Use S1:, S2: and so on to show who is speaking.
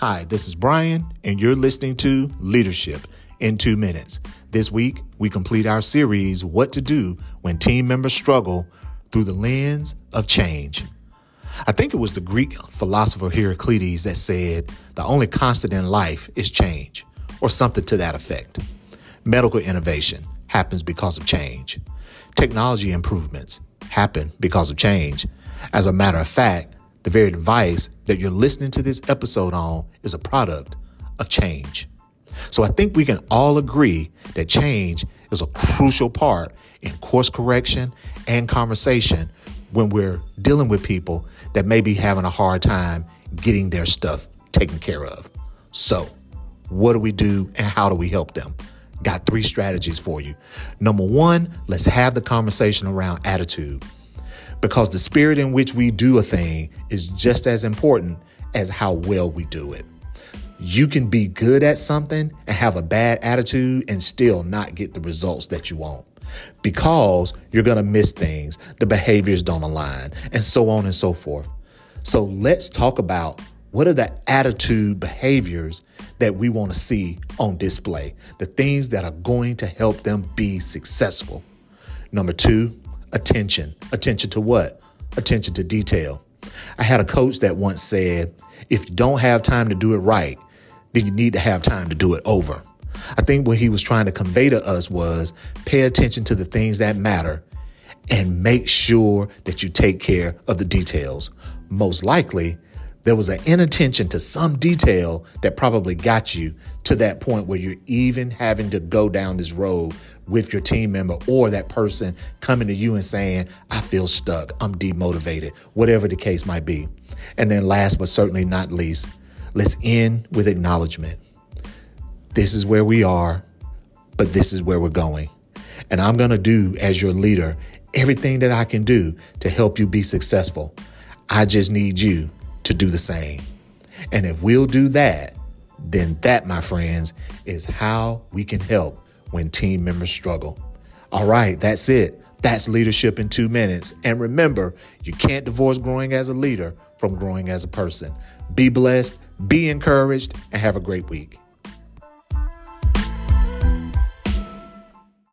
S1: Hi, this is Brian, and you're listening to Leadership in Two Minutes. This week, we complete our series, What to Do When Team Members Struggle, through the lens of change. I think it was the Greek philosopher Heraclitus that said, The only constant in life is change, or something to that effect. Medical innovation happens because of change. Technology improvements happen because of change. As a matter of fact, the very device that you're listening to this episode on is a product of change. So I think we can all agree that change is a crucial part in course correction and conversation when we're dealing with people that may be having a hard time getting their stuff taken care of. So, what do we do and how do we help them? Got three strategies for you. Number one, let's have the conversation around attitude because the spirit in which we do a thing is just as important as how well we do it. You can be good at something and have a bad attitude and still not get the results that you want because you're going to miss things, the behaviors don't align, and so on and so forth. So let's talk about what are the attitude behaviors that we want to see on display, the things that are going to help them be successful. Number two, attention. Attention to what? Attention to detail. I had a coach that once said, if you don't have time to do it right, then you need to have time to do it over. I think what he was trying to convey to us was pay attention to the things that matter and make sure that you take care of the details. Most likely, there was an inattention to some detail that probably got you to that point where you're even having to go down this road with your team member or that person coming to you and saying, I feel stuck, I'm demotivated, whatever the case might be. And then, last but certainly not least, let's end with acknowledgement. This is where we are, but this is where we're going. And I'm going to do, as your leader, everything that I can do to help you be successful. I just need you to do the same. And if we'll do that, then that, my friends, is how we can help when team members struggle. All right, that's it. That's leadership in two minutes. And remember, you can't divorce growing as a leader from growing as a person. Be blessed, be encouraged, and have a great week.